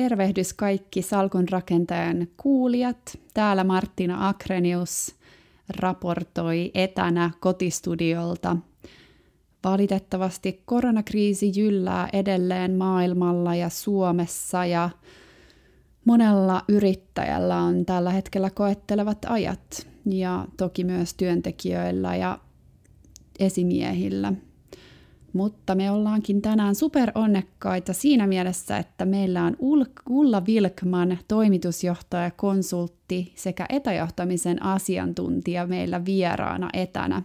Tervehdys kaikki Salkun rakentajan kuulijat. Täällä Martina Akrenius raportoi etänä kotistudiolta. Valitettavasti koronakriisi jyllää edelleen maailmalla ja Suomessa ja monella yrittäjällä on tällä hetkellä koettelevat ajat ja toki myös työntekijöillä ja esimiehillä – mutta me ollaankin tänään super onnekkaita siinä mielessä, että meillä on Ulla Vilkman, toimitusjohtaja, konsultti sekä etäjohtamisen asiantuntija meillä vieraana etänä.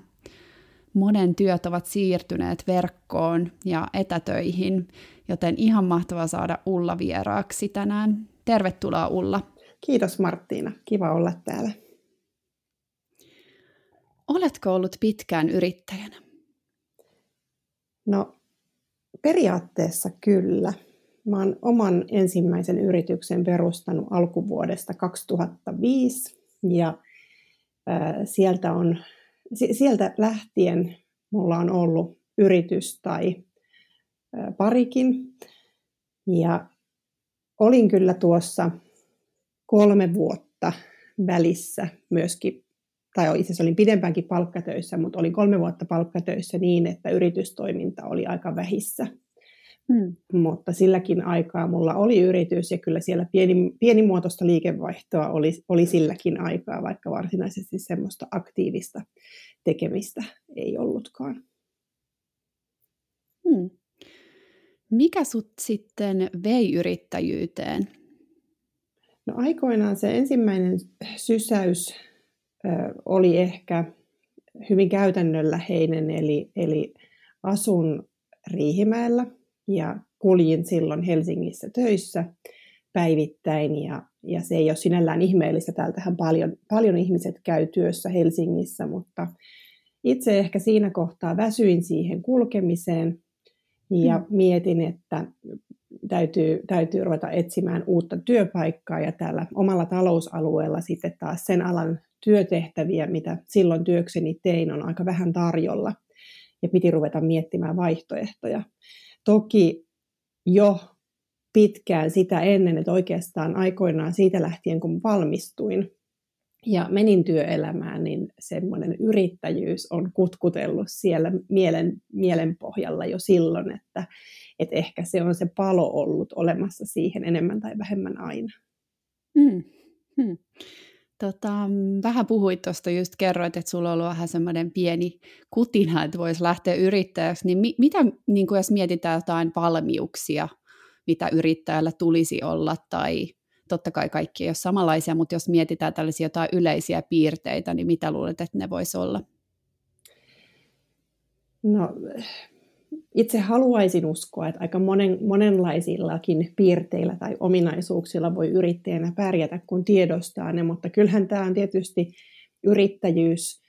Monen työt ovat siirtyneet verkkoon ja etätöihin, joten ihan mahtava saada Ulla vieraaksi tänään. Tervetuloa Ulla. Kiitos Marttiina, kiva olla täällä. Oletko ollut pitkään yrittäjänä? No periaatteessa kyllä. Mä oon oman ensimmäisen yrityksen perustanut alkuvuodesta 2005 ja sieltä, on, sieltä lähtien mulla on ollut yritys tai parikin. Ja olin kyllä tuossa kolme vuotta välissä myöskin tai itse asiassa olin pidempäänkin palkkatöissä, mutta olin kolme vuotta palkkatöissä niin, että yritystoiminta oli aika vähissä. Hmm. Mutta silläkin aikaa mulla oli yritys ja kyllä siellä pieni, pienimuotoista liikevaihtoa oli, oli silläkin aikaa, vaikka varsinaisesti semmoista aktiivista tekemistä ei ollutkaan. Hmm. Mikä sut sitten vei yrittäjyyteen? No aikoinaan se ensimmäinen sysäys oli ehkä hyvin käytännönläheinen, eli, eli asun Riihimäellä ja kuljin silloin Helsingissä töissä päivittäin ja, ja se ei ole sinällään ihmeellistä. Täältähän paljon, paljon ihmiset käy työssä Helsingissä, mutta itse ehkä siinä kohtaa väsyin siihen kulkemiseen ja mm. mietin, että täytyy, täytyy ruveta etsimään uutta työpaikkaa ja täällä omalla talousalueella sitten taas sen alan työtehtäviä, mitä silloin työkseni tein, on aika vähän tarjolla ja piti ruveta miettimään vaihtoehtoja. Toki jo pitkään sitä ennen, että oikeastaan aikoinaan siitä lähtien, kun valmistuin ja menin työelämään, niin semmoinen yrittäjyys on kutkutellut siellä mielen, mielen pohjalla jo silloin, että, että ehkä se on se palo ollut olemassa siihen enemmän tai vähemmän aina. Hmm. Hmm. Tota, vähän puhuit tuosta, just kerroit, että sulla on ollut vähän semmoinen pieni kutina, että voisi lähteä yrittäjäksi, niin mi- mitä, niin jos mietitään jotain valmiuksia, mitä yrittäjällä tulisi olla, tai totta kai kaikki ei ole samanlaisia, mutta jos mietitään tällaisia jotain yleisiä piirteitä, niin mitä luulet, että ne voisi olla? No itse haluaisin uskoa, että aika monen, monenlaisillakin piirteillä tai ominaisuuksilla voi yrittäjänä pärjätä, kun tiedostaa ne, mutta kyllähän tämä on tietysti yrittäjyys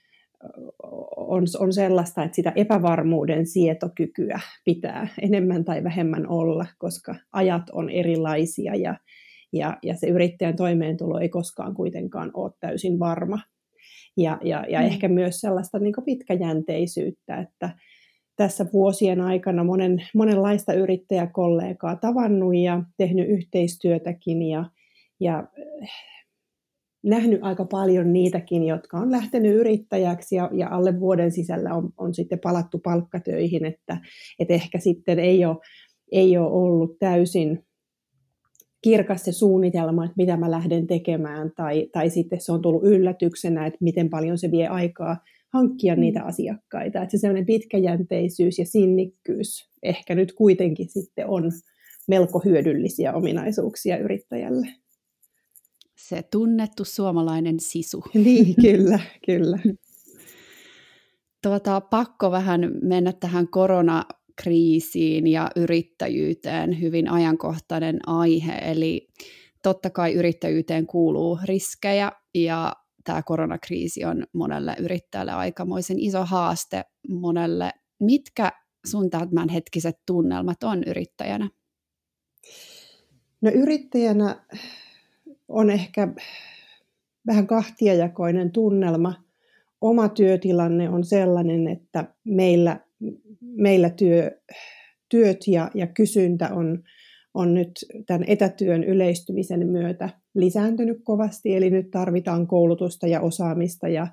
on, on sellaista, että sitä epävarmuuden sietokykyä pitää enemmän tai vähemmän olla, koska ajat on erilaisia ja, ja, ja se yrittäjän toimeentulo ei koskaan kuitenkaan ole täysin varma. Ja, ja, ja mm. ehkä myös sellaista niin pitkäjänteisyyttä, että, tässä vuosien aikana monen, monenlaista yrittäjäkollegaa tavannut ja tehnyt yhteistyötäkin ja, ja eh, nähnyt aika paljon niitäkin, jotka on lähtenyt yrittäjäksi ja, ja alle vuoden sisällä on, on sitten palattu palkkatöihin, että, että ehkä sitten ei ole, ei ole ollut täysin kirkas se suunnitelma, että mitä mä lähden tekemään, tai, tai sitten se on tullut yllätyksenä, että miten paljon se vie aikaa hankkia mm. niitä asiakkaita. Että se sellainen pitkäjänteisyys ja sinnikkyys ehkä nyt kuitenkin sitten on melko hyödyllisiä ominaisuuksia yrittäjälle. Se tunnettu suomalainen sisu. Niin, kyllä, kyllä. Tuota, pakko vähän mennä tähän koronakriisiin ja yrittäjyyteen, hyvin ajankohtainen aihe. Eli totta kai yrittäjyyteen kuuluu riskejä ja tämä koronakriisi on monelle yrittäjälle aikamoisen iso haaste monelle. Mitkä sun tämänhetkiset tunnelmat on yrittäjänä? No yrittäjänä on ehkä vähän kahtiajakoinen tunnelma. Oma työtilanne on sellainen, että meillä, meillä työ, työt ja, ja kysyntä on, on nyt tämän etätyön yleistymisen myötä lisääntynyt kovasti, eli nyt tarvitaan koulutusta ja osaamista ja,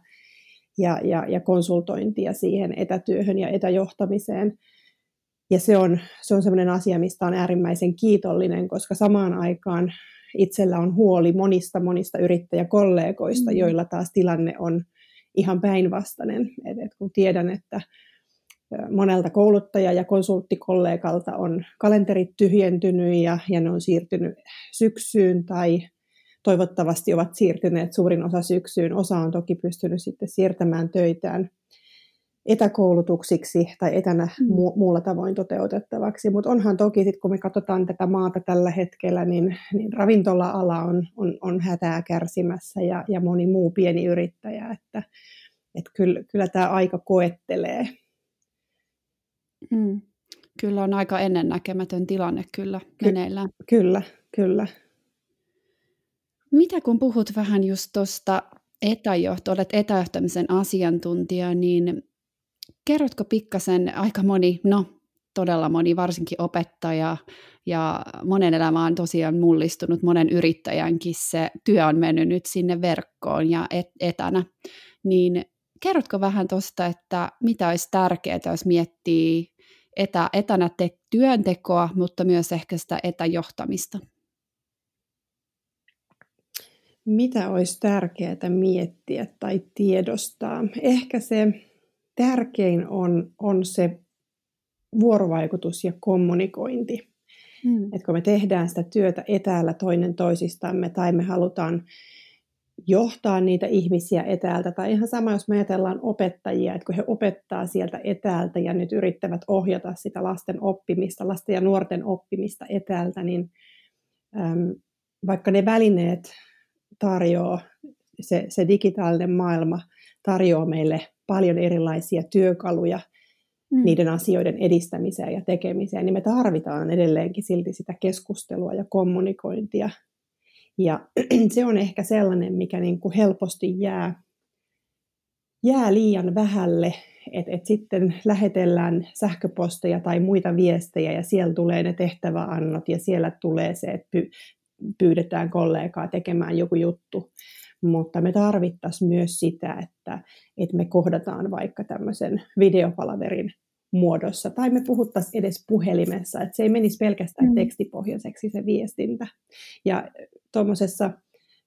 ja, ja, ja konsultointia siihen etätyöhön ja etäjohtamiseen. Ja se on, se on sellainen asia, mistä on äärimmäisen kiitollinen, koska samaan aikaan itsellä on huoli monista monista yrittäjäkollegoista, mm. joilla taas tilanne on ihan päinvastainen. Et, et kun tiedän, että monelta kouluttaja- ja konsulttikollegalta on kalenterit tyhjentynyt ja, ja ne on siirtynyt syksyyn tai toivottavasti ovat siirtyneet suurin osa syksyyn. Osa on toki pystynyt sitten siirtämään töitään etäkoulutuksiksi tai etänä mm. mu- muulla tavoin toteutettavaksi. Mutta onhan toki, sit kun me katsotaan tätä maata tällä hetkellä, niin, niin ravintola-ala on, on, on hätää kärsimässä ja, ja moni muu pieni yrittäjä, että et kyllä, kyllä tämä aika koettelee. Mm. Kyllä on aika ennennäkemätön tilanne kyllä Ky- meneillään. Kyllä, kyllä. Mitä kun puhut vähän just tuosta etäjohto, olet etäjohtamisen asiantuntija, niin kerrotko pikkasen, aika moni, no todella moni, varsinkin opettaja ja monen elämä on tosiaan mullistunut, monen yrittäjänkin se työ on mennyt nyt sinne verkkoon ja et, etänä, niin kerrotko vähän tuosta, että mitä olisi tärkeää, jos miettii etä, etänä te, työntekoa, mutta myös ehkä sitä etäjohtamista? Mitä olisi tärkeää miettiä tai tiedostaa? Ehkä se tärkein on, on se vuorovaikutus ja kommunikointi. Hmm. Et kun me tehdään sitä työtä etäällä toinen toisistamme tai me halutaan johtaa niitä ihmisiä etäältä. Tai ihan sama, jos me ajatellaan opettajia, että kun he opettaa sieltä etäältä ja nyt yrittävät ohjata sitä lasten oppimista, lasten ja nuorten oppimista etäältä, niin äm, vaikka ne välineet tarjoaa, se, se digitaalinen maailma tarjoaa meille paljon erilaisia työkaluja mm. niiden asioiden edistämiseen ja tekemiseen, niin me tarvitaan edelleenkin silti sitä keskustelua ja kommunikointia ja se on ehkä sellainen, mikä niin kuin helposti jää, jää liian vähälle, että et sitten lähetellään sähköposteja tai muita viestejä ja siellä tulee ne tehtäväannot ja siellä tulee se, että pyydetään kollegaa tekemään joku juttu. Mutta me tarvittaisiin myös sitä, että, että me kohdataan vaikka tämmöisen videopalaverin muodossa, tai me puhuttaisiin edes puhelimessa, että se ei menisi pelkästään mm. tekstipohjaiseksi se viestintä. Ja tuommoisessa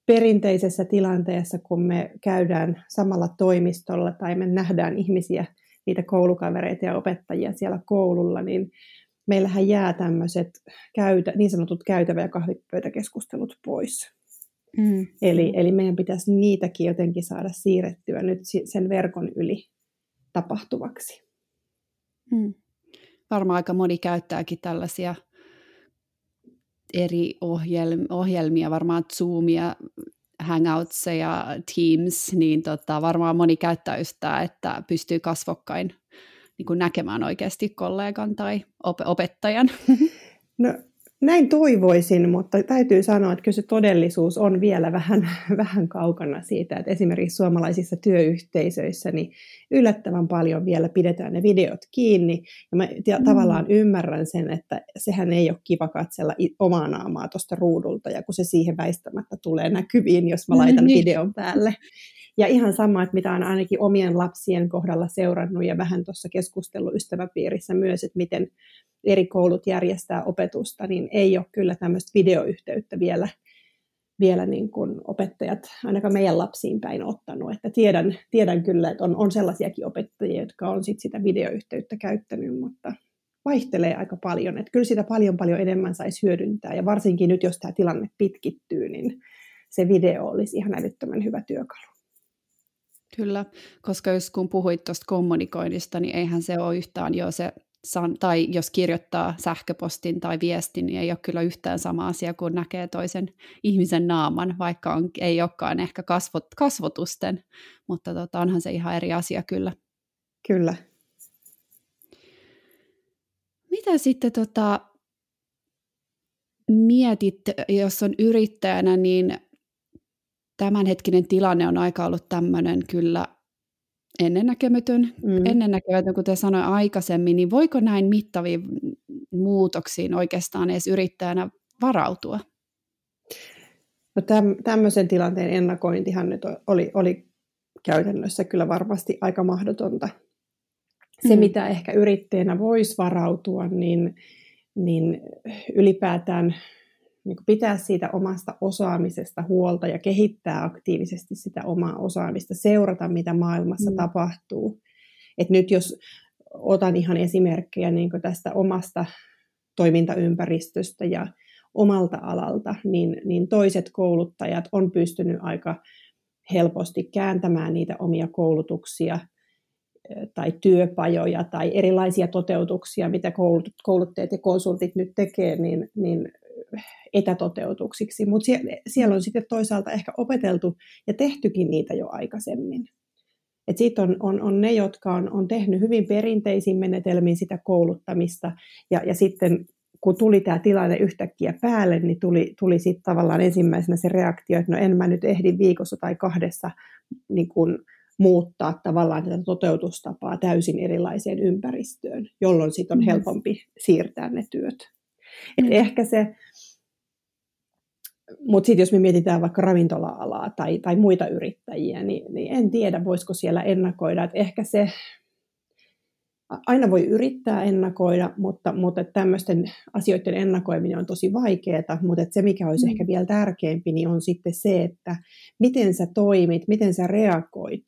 perinteisessä tilanteessa, kun me käydään samalla toimistolla tai me nähdään ihmisiä, niitä koulukavereita ja opettajia siellä koululla, niin meillähän jää tämmöiset käytä, niin sanotut käytävä- ja kahvipöytäkeskustelut pois. Mm. Eli, eli meidän pitäisi niitäkin jotenkin saada siirrettyä nyt sen verkon yli tapahtuvaksi. Mm. Varmaan aika moni käyttääkin tällaisia eri ohjelmia, ohjelmia varmaan Zoomia, Hangouts ja Teams, niin tota, varmaan moni käyttää just sitä, että pystyy kasvokkain niin kuin näkemään oikeasti kollegan tai op- opettajan. No näin toivoisin, mutta täytyy sanoa, että kyllä se todellisuus on vielä vähän, vähän kaukana siitä, että esimerkiksi suomalaisissa työyhteisöissä niin yllättävän paljon vielä pidetään ne videot kiinni. Ja mä mm. tavallaan ymmärrän sen, että sehän ei ole kiva katsella omaa naamaa tuosta ruudulta, ja kun se siihen väistämättä tulee näkyviin, jos mä laitan mm, videon päälle. Ja ihan sama, että mitä on ainakin omien lapsien kohdalla seurannut ja vähän tuossa keskustellut ystäväpiirissä myös, että miten eri koulut järjestää opetusta, niin ei ole kyllä tämmöistä videoyhteyttä vielä, vielä niin kuin opettajat ainakaan meidän lapsiin päin ottanut. Että tiedän, tiedän kyllä, että on, on sellaisiakin opettajia, jotka on sit sitä videoyhteyttä käyttänyt, mutta vaihtelee aika paljon. Että kyllä sitä paljon paljon enemmän saisi hyödyntää ja varsinkin nyt, jos tämä tilanne pitkittyy, niin se video olisi ihan älyttömän hyvä työkalu. Kyllä, koska jos kun puhuit tuosta kommunikoinnista, niin eihän se ole yhtään jo se tai jos kirjoittaa sähköpostin tai viestin, niin ei ole kyllä yhtään sama asia kuin näkee toisen ihmisen naaman, vaikka on, ei olekaan ehkä kasvot, kasvotusten, mutta tota, onhan se ihan eri asia kyllä. Kyllä. Mitä sitten tota, mietit, jos on yrittäjänä, niin tämänhetkinen tilanne on aika ollut tämmöinen kyllä ennennäkemätön, mm. ennennäkemätön, kuten sanoin aikaisemmin, niin voiko näin mittavia muutoksiin oikeastaan edes yrittäjänä varautua? No täm, tämmöisen tilanteen ennakointihan nyt oli, oli käytännössä kyllä varmasti aika mahdotonta. Se, mm. mitä ehkä yrittäjänä voisi varautua, niin, niin ylipäätään niin pitää siitä omasta osaamisesta huolta ja kehittää aktiivisesti sitä omaa osaamista, seurata mitä maailmassa mm. tapahtuu. Et nyt jos otan ihan esimerkkejä niin tästä omasta toimintaympäristöstä ja omalta alalta, niin, niin toiset kouluttajat on pystynyt aika helposti kääntämään niitä omia koulutuksia tai työpajoja tai erilaisia toteutuksia, mitä kouluttajat ja konsultit nyt tekee, niin, niin etätoteutuksiksi. Mutta siellä, siellä on sitten toisaalta ehkä opeteltu ja tehtykin niitä jo aikaisemmin. Sitten on, on, on ne, jotka on, on tehnyt hyvin perinteisin menetelmin sitä kouluttamista, ja, ja sitten kun tuli tämä tilanne yhtäkkiä päälle, niin tuli, tuli sitten tavallaan ensimmäisenä se reaktio, että no en mä nyt ehdi viikossa tai kahdessa niin kun muuttaa tavallaan tätä toteutustapaa täysin erilaiseen ympäristöön, jolloin sitten on mm. helpompi siirtää ne työt. Et mm. Ehkä se, mutta sitten jos me mietitään vaikka ravintola-alaa tai, tai muita yrittäjiä, niin, niin en tiedä, voisiko siellä ennakoida. Et ehkä se, aina voi yrittää ennakoida, mutta, mutta tämmöisten asioiden ennakoiminen on tosi vaikeaa, mutta se mikä olisi mm. ehkä vielä tärkeämpi, niin on sitten se, että miten sä toimit, miten sä reagoit,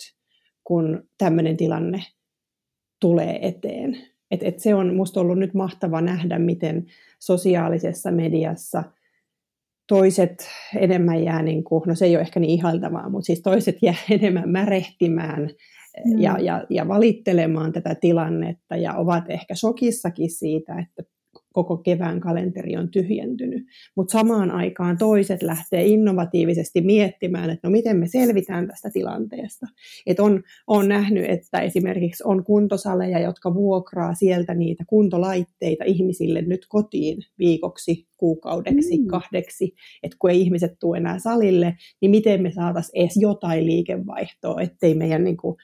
kun tämmöinen tilanne tulee eteen. Et, et se on musta ollut nyt mahtava nähdä, miten sosiaalisessa mediassa – toiset enemmän jää, niin kuin, no se ei ole ehkä niin ihaltavaa, mutta siis toiset jää enemmän märehtimään mm. ja, ja, ja valittelemaan tätä tilannetta ja ovat ehkä shokissakin siitä, että koko kevään kalenteri on tyhjentynyt. Mutta samaan aikaan toiset lähtee innovatiivisesti miettimään, että no miten me selvitään tästä tilanteesta. Et on, on nähnyt, että esimerkiksi on kuntosaleja, jotka vuokraa sieltä niitä kuntolaitteita ihmisille nyt kotiin viikoksi, kuukaudeksi, mm. kahdeksi. Että kun ei ihmiset tule enää salille, niin miten me saataisiin edes jotain liikevaihtoa, ettei meidän niin kuin,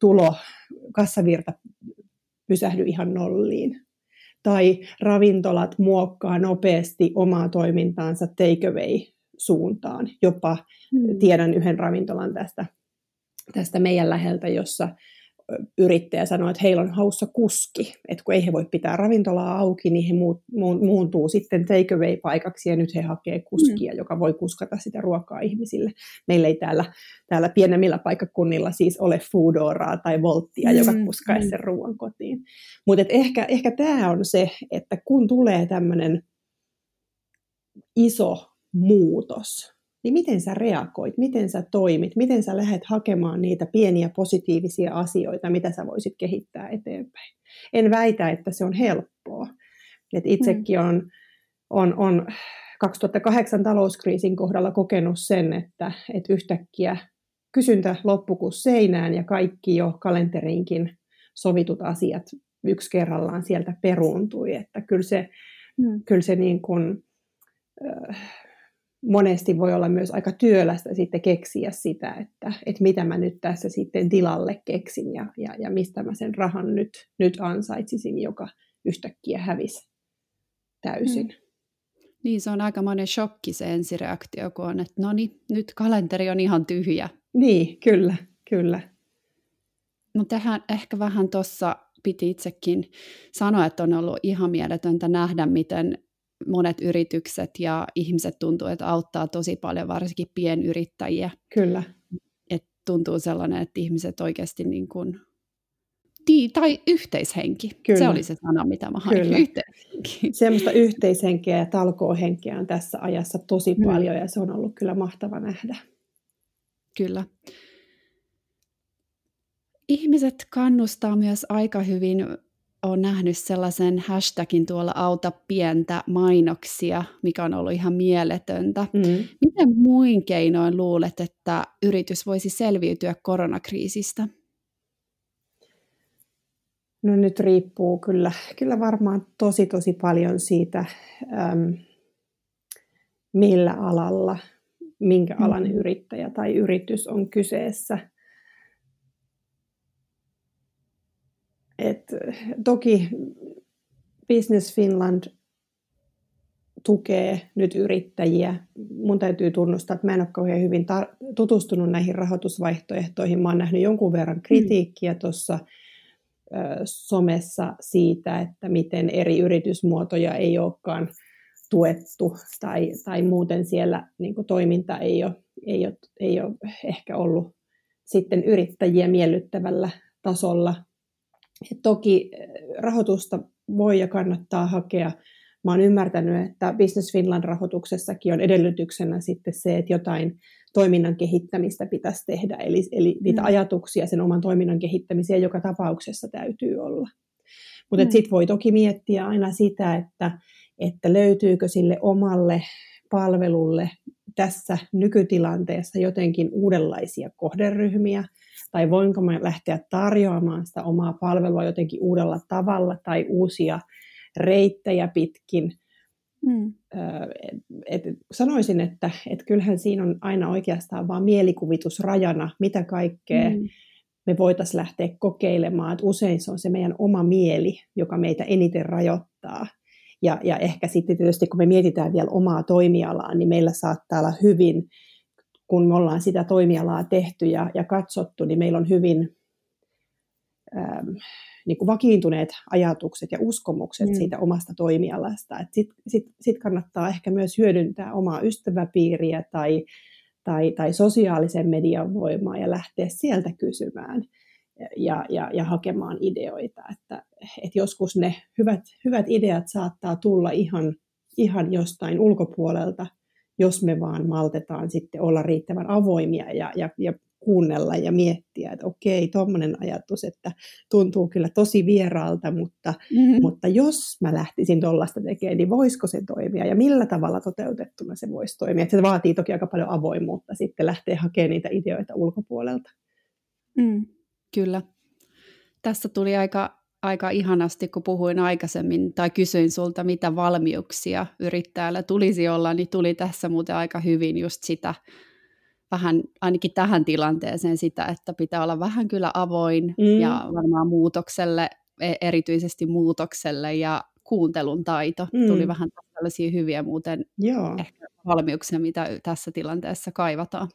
tulo, kassavirta pysähdy ihan nolliin tai ravintolat muokkaa nopeasti omaa toimintaansa takeaway-suuntaan. Jopa mm. tiedän yhden ravintolan tästä, tästä meidän läheltä, jossa yrittäjä sanoo, että heillä on haussa kuski, että kun ei he voi pitää ravintolaa auki, niin he muuntuu sitten takeaway-paikaksi ja nyt he hakee kuskia, mm. joka voi kuskata sitä ruokaa ihmisille. Meillä ei täällä, täällä pienemmillä paikkakunnilla siis ole Foodoraa tai Volttia, mm. joka kuskaisi mm. sen ruoan kotiin. Mutta ehkä, ehkä tämä on se, että kun tulee tämmöinen iso muutos, niin miten sä reagoit, miten sä toimit, miten sä lähdet hakemaan niitä pieniä positiivisia asioita, mitä sä voisit kehittää eteenpäin. En väitä, että se on helppoa. Et itsekin on, on, on 2008 talouskriisin kohdalla kokenut sen, että, että yhtäkkiä kysyntä loppui kuin seinään ja kaikki jo kalenteriinkin sovitut asiat yksi kerrallaan sieltä peruuntui. Että kyllä se, mm. kyllä se niin kuin, monesti voi olla myös aika työlästä sitten keksiä sitä, että, että mitä mä nyt tässä sitten tilalle keksin ja, ja, ja mistä mä sen rahan nyt, nyt ansaitsisin, joka yhtäkkiä hävisi täysin. Hmm. Niin, se on aika monen shokki se ensireaktio, kun on, että no niin, nyt kalenteri on ihan tyhjä. Niin, kyllä, kyllä. No tähän ehkä vähän tuossa piti itsekin sanoa, että on ollut ihan mieletöntä nähdä, miten monet yritykset ja ihmiset tuntuu, että auttaa tosi paljon, varsinkin pienyrittäjiä. Kyllä. Et tuntuu sellainen, että ihmiset oikeasti niin kuin, tai yhteishenki. Kyllä. Se oli se sana, mitä mä hain. Kyllä. Yhteishenki. Semmoista yhteishenkeä ja talkoohenkeä on tässä ajassa tosi mm. paljon ja se on ollut kyllä mahtava nähdä. Kyllä. Ihmiset kannustaa myös aika hyvin olen nähnyt sellaisen hashtagin tuolla auta pientä mainoksia, mikä on ollut ihan mieletöntä. Mm. Miten muin keinoin luulet, että yritys voisi selviytyä koronakriisistä? No nyt riippuu kyllä, kyllä varmaan tosi tosi paljon siitä, äm, millä alalla, minkä alan mm. yrittäjä tai yritys on kyseessä – Et toki Business Finland tukee nyt yrittäjiä. Mun täytyy tunnustaa, että mä en ole kauhean hyvin tutustunut näihin rahoitusvaihtoehtoihin. Mä oon nähnyt jonkun verran mm. kritiikkiä mm. tuossa somessa siitä, että miten eri yritysmuotoja ei olekaan tuettu tai, tai muuten siellä niin toiminta ei ole, ei, ole, ei ole ehkä ollut sitten yrittäjiä miellyttävällä tasolla. Et toki rahoitusta voi ja kannattaa hakea mä oon ymmärtänyt, että Business Finland-rahoituksessakin on edellytyksenä sitten se, että jotain toiminnan kehittämistä pitäisi tehdä, eli, eli niitä mm. ajatuksia sen oman toiminnan kehittämiseen joka tapauksessa täytyy olla. Mutta mm. sitten voi toki miettiä aina sitä, että, että löytyykö sille omalle palvelulle tässä nykytilanteessa jotenkin uudenlaisia kohderyhmiä, tai voinko mä lähteä tarjoamaan sitä omaa palvelua jotenkin uudella tavalla tai uusia reittejä pitkin. Mm. Et, sanoisin, että et kyllähän siinä on aina oikeastaan vain mielikuvitus rajana, mitä kaikkea mm. me voitaisiin lähteä kokeilemaan. Et usein se on se meidän oma mieli, joka meitä eniten rajoittaa. Ja, ja ehkä sitten tietysti, kun me mietitään vielä omaa toimialaa, niin meillä saattaa olla hyvin, kun me ollaan sitä toimialaa tehty ja, ja katsottu, niin meillä on hyvin ähm, niin kuin vakiintuneet ajatukset ja uskomukset mm. siitä omasta toimialasta. Sitten sit, sit kannattaa ehkä myös hyödyntää omaa ystäväpiiriä tai, tai, tai sosiaalisen median voimaa ja lähteä sieltä kysymään ja, ja, ja hakemaan ideoita. Että, että joskus ne hyvät, hyvät ideat saattaa tulla ihan, ihan jostain ulkopuolelta, jos me vaan maltetaan sitten olla riittävän avoimia ja, ja, ja kuunnella ja miettiä, että okei, tuommoinen ajatus, että tuntuu kyllä tosi vieraalta, mutta, mm-hmm. mutta jos mä lähtisin tuollaista tekemään, niin voisiko se toimia ja millä tavalla toteutettuna se voisi toimia. Että se vaatii toki aika paljon avoimuutta sitten lähteä hakemaan niitä ideoita ulkopuolelta. Mm, kyllä. Tässä tuli aika, aika ihanasti, kun puhuin aikaisemmin tai kysyin sulta, mitä valmiuksia yrittäjällä tulisi olla, niin tuli tässä muuten aika hyvin just sitä, vähän ainakin tähän tilanteeseen sitä, että pitää olla vähän kyllä avoin mm. ja varmaan muutokselle, e, erityisesti muutokselle ja kuuntelun taito. Mm. Tuli vähän tällaisia hyviä muuten Joo. ehkä valmiuksia, mitä tässä tilanteessa kaivataan.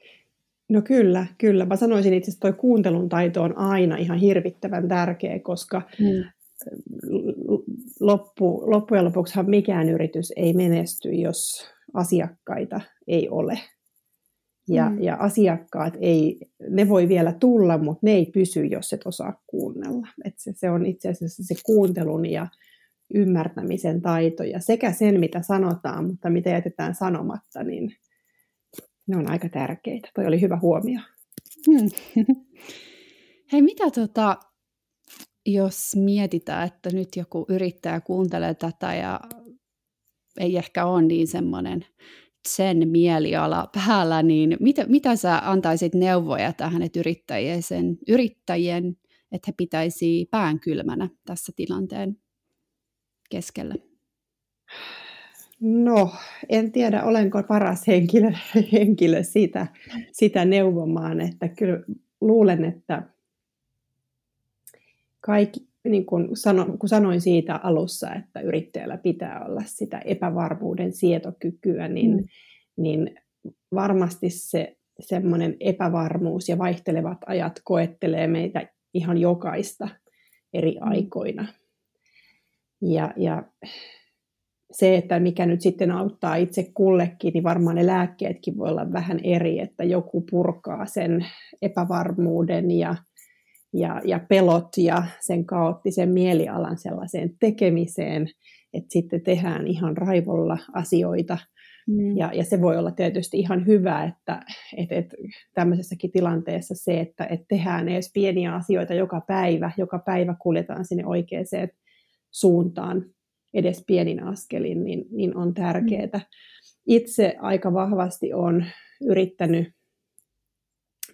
No kyllä, kyllä. Mä sanoisin itse asiassa, että tuo kuuntelun taito on aina ihan hirvittävän tärkeä, koska mm. loppu, loppujen lopuksihan mikään yritys ei menesty, jos asiakkaita ei ole. Ja, mm. ja asiakkaat ei, ne voi vielä tulla, mutta ne ei pysy, jos et osaa kuunnella. Et se, se on itse asiassa se kuuntelun ja ymmärtämisen taito ja sekä sen, mitä sanotaan, mutta mitä jätetään sanomatta, niin ne on aika tärkeitä. Toi oli hyvä huomio. Hmm. Hei, mitä tota, jos mietitään, että nyt joku yrittäjä kuuntelee tätä ja ei ehkä ole niin semmoinen sen mieliala päällä, niin mitä, mitä sä antaisit neuvoja tähän, että yrittäjien, sen, yrittäjien, että he pitäisi pään kylmänä tässä tilanteen keskellä? No, en tiedä, olenko paras henkilö, henkilö sitä, sitä neuvomaan, että kyllä luulen, että kaikki, niin kuin, sano, kun sanoin siitä alussa, että yrittäjällä pitää olla sitä epävarmuuden sietokykyä, niin, mm. niin varmasti se semmoinen epävarmuus ja vaihtelevat ajat koettelee meitä ihan jokaista eri mm. aikoina. Ja, ja se, että mikä nyt sitten auttaa itse kullekin, niin varmaan ne lääkkeetkin voi olla vähän eri, että joku purkaa sen epävarmuuden ja ja, ja pelot ja sen kaoottisen mielialan sellaiseen tekemiseen, että sitten tehdään ihan raivolla asioita. Mm. Ja, ja se voi olla tietysti ihan hyvä, että et, et, tämmöisessäkin tilanteessa se, että et tehdään edes pieniä asioita joka päivä, joka päivä kuljetaan sinne oikeaan suuntaan edes pienin askelin, niin, niin on tärkeää. Mm. Itse aika vahvasti on yrittänyt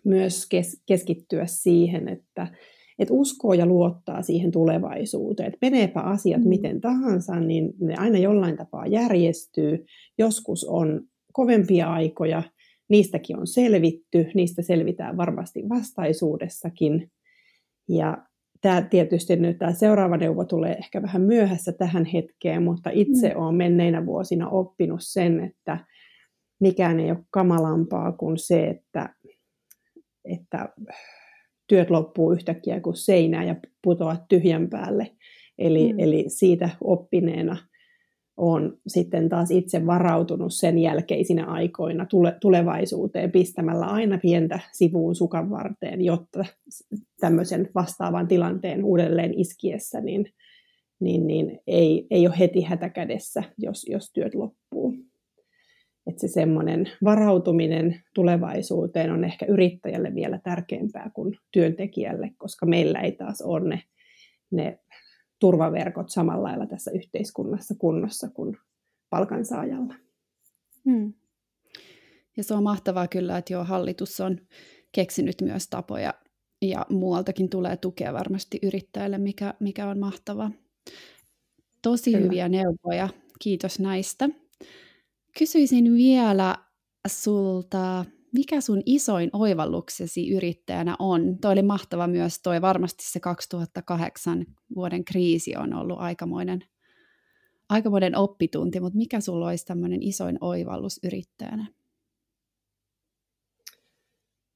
myös kes, keskittyä siihen, että, että uskoo ja luottaa siihen tulevaisuuteen. Että meneepä asiat mm. miten tahansa, niin ne aina jollain tapaa järjestyy. Joskus on kovempia aikoja, niistäkin on selvitty, niistä selvitään varmasti vastaisuudessakin. Ja tämä tietysti nyt tämä seuraava neuvo tulee ehkä vähän myöhässä tähän hetkeen, mutta itse mm. olen menneinä vuosina oppinut sen, että mikään ei ole kamalampaa kuin se, että, että työt loppuu yhtäkkiä kuin seinää ja putoaa tyhjän päälle. Eli, mm. eli siitä oppineena on sitten taas itse varautunut sen jälkeisinä aikoina tule, tulevaisuuteen pistämällä aina pientä sivuun sukan varteen, jotta tämmöisen vastaavan tilanteen uudelleen iskiessä niin, niin, niin ei, ei ole heti hätäkädessä, jos, jos työt loppuu. Että se semmoinen varautuminen tulevaisuuteen on ehkä yrittäjälle vielä tärkeämpää kuin työntekijälle, koska meillä ei taas ole ne, ne turvaverkot samalla lailla tässä yhteiskunnassa kunnossa kuin palkansaajalla. Hmm. Ja se on mahtavaa kyllä, että jo hallitus on keksinyt myös tapoja ja muualtakin tulee tukea varmasti yrittäjille, mikä, mikä on mahtavaa. Tosi kyllä. hyviä neuvoja, kiitos näistä. Kysyisin vielä sulta, mikä sun isoin oivalluksesi yrittäjänä on? Toi oli mahtava myös, toi varmasti se 2008 vuoden kriisi on ollut aikamoinen, aikamoinen oppitunti, mutta mikä sulla olisi tämmöinen isoin oivallus yrittäjänä?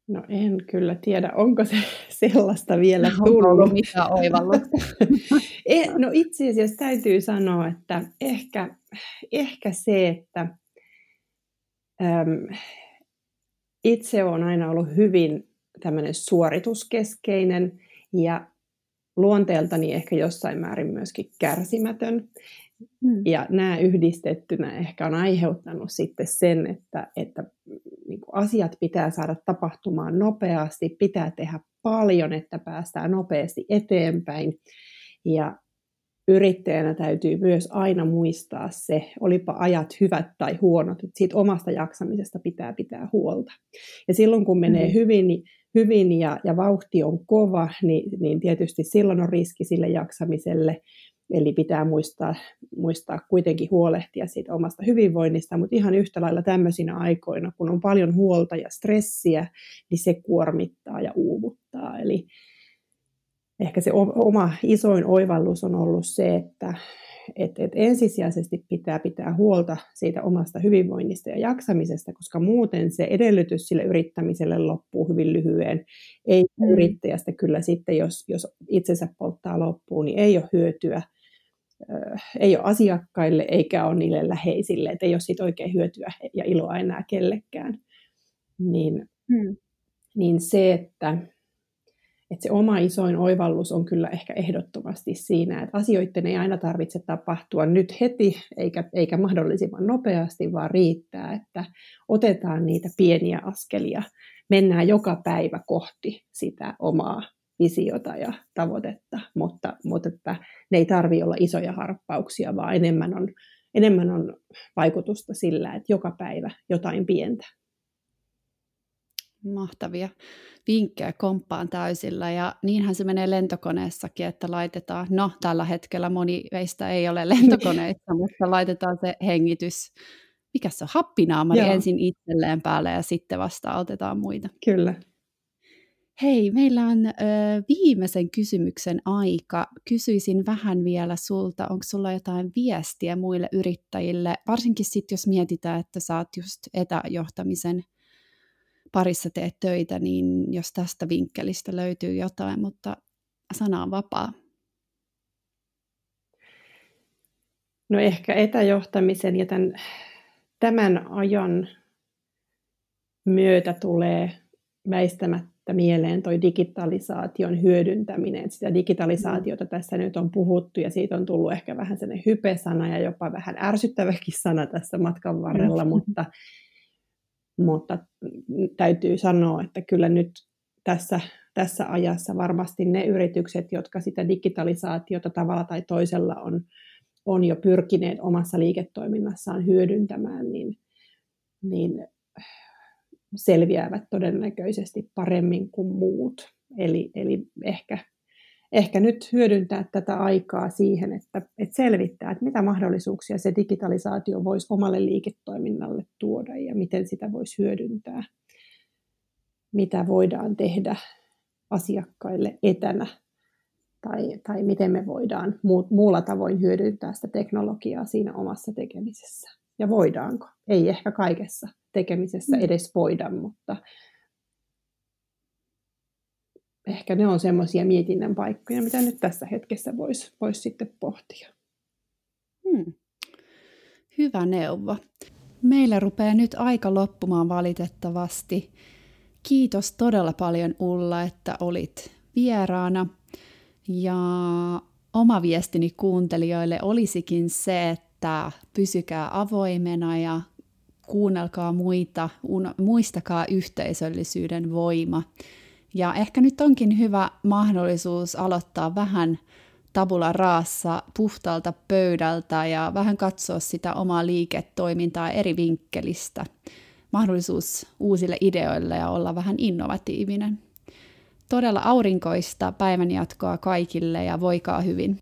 No en kyllä tiedä, onko se sellaista vielä tullut. Onko mitä oivallusta? E, no itse asiassa täytyy sanoa, että ehkä, ehkä se, että äm, itse olen aina ollut hyvin tämmöinen suorituskeskeinen ja luonteeltani ehkä jossain määrin myöskin kärsimätön. Mm. Ja nämä yhdistettynä ehkä on aiheuttanut sitten sen, että, että niin asiat pitää saada tapahtumaan nopeasti, pitää tehdä paljon, että päästään nopeasti eteenpäin. Ja yrittäjänä täytyy myös aina muistaa se, olipa ajat hyvät tai huonot, että siitä omasta jaksamisesta pitää pitää huolta. Ja silloin kun menee mm. hyvin, hyvin ja, ja vauhti on kova, niin, niin tietysti silloin on riski sille jaksamiselle, Eli pitää muistaa, muistaa kuitenkin huolehtia siitä omasta hyvinvoinnista, mutta ihan yhtä lailla tämmöisinä aikoina, kun on paljon huolta ja stressiä, niin se kuormittaa ja uuvuttaa. Eli, ehkä se oma isoin oivallus on ollut se, että et, et ensisijaisesti pitää pitää huolta siitä omasta hyvinvoinnista ja jaksamisesta, koska muuten se edellytys sille yrittämiselle loppuu hyvin lyhyen. Ei mm. yrittäjästä kyllä sitten, jos, jos itsensä polttaa loppuun, niin ei ole hyötyä, ei ole asiakkaille eikä ole niille läheisille, että ei ole siitä oikein hyötyä ja iloa enää kellekään. Niin, mm. niin se, että että se oma isoin oivallus on kyllä ehkä ehdottomasti siinä, että asioiden ei aina tarvitse tapahtua nyt heti eikä, eikä mahdollisimman nopeasti, vaan riittää, että otetaan niitä pieniä askelia, mennään joka päivä kohti sitä omaa visiota ja tavoitetta, mutta, mutta että ne ei tarvitse olla isoja harppauksia, vaan enemmän on, enemmän on vaikutusta sillä, että joka päivä jotain pientä. Mahtavia vinkkejä komppaan täysillä ja niinhän se menee lentokoneessakin, että laitetaan, no tällä hetkellä moni meistä ei ole lentokoneissa, mutta laitetaan se hengitys, mikä se on, happinaamari Joo. ensin itselleen päälle ja sitten vasta otetaan muita. Kyllä. Hei, meillä on ö, viimeisen kysymyksen aika. Kysyisin vähän vielä sulta, onko sulla jotain viestiä muille yrittäjille, varsinkin sitten jos mietitään, että sä oot just etäjohtamisen parissa teet töitä, niin jos tästä vinkkelistä löytyy jotain, mutta sana on vapaa. No ehkä etäjohtamisen ja tämän, tämän ajan myötä tulee väistämättä mieleen toi digitalisaation hyödyntäminen. Sitä digitalisaatiota mm. tässä nyt on puhuttu ja siitä on tullut ehkä vähän sellainen hype-sana ja jopa vähän ärsyttäväkin sana tässä matkan varrella, mm. mutta mutta täytyy sanoa, että kyllä nyt tässä, tässä ajassa varmasti ne yritykset, jotka sitä digitalisaatiota tavalla tai toisella on, on jo pyrkineet omassa liiketoiminnassaan hyödyntämään, niin, niin selviävät todennäköisesti paremmin kuin muut. Eli, eli ehkä ehkä nyt hyödyntää tätä aikaa siihen, että, että selvittää, että mitä mahdollisuuksia se digitalisaatio voisi omalle liiketoiminnalle tuoda ja miten sitä voisi hyödyntää, mitä voidaan tehdä asiakkaille etänä tai, tai miten me voidaan muu, muulla tavoin hyödyntää sitä teknologiaa siinä omassa tekemisessä. Ja voidaanko? Ei ehkä kaikessa tekemisessä mm. edes voida, mutta ehkä ne on semmoisia mietinnän paikkoja, mitä nyt tässä hetkessä voisi vois sitten pohtia. Hmm. Hyvä neuvo. Meillä rupeaa nyt aika loppumaan valitettavasti. Kiitos todella paljon Ulla, että olit vieraana. Ja oma viestini kuuntelijoille olisikin se, että pysykää avoimena ja kuunnelkaa muita, muistakaa yhteisöllisyyden voima. Ja ehkä nyt onkin hyvä mahdollisuus aloittaa vähän tabula raassa puhtaalta pöydältä ja vähän katsoa sitä omaa liiketoimintaa eri vinkkelistä. Mahdollisuus uusille ideoille ja olla vähän innovatiivinen. Todella aurinkoista päivänjatkoa kaikille ja voikaa hyvin.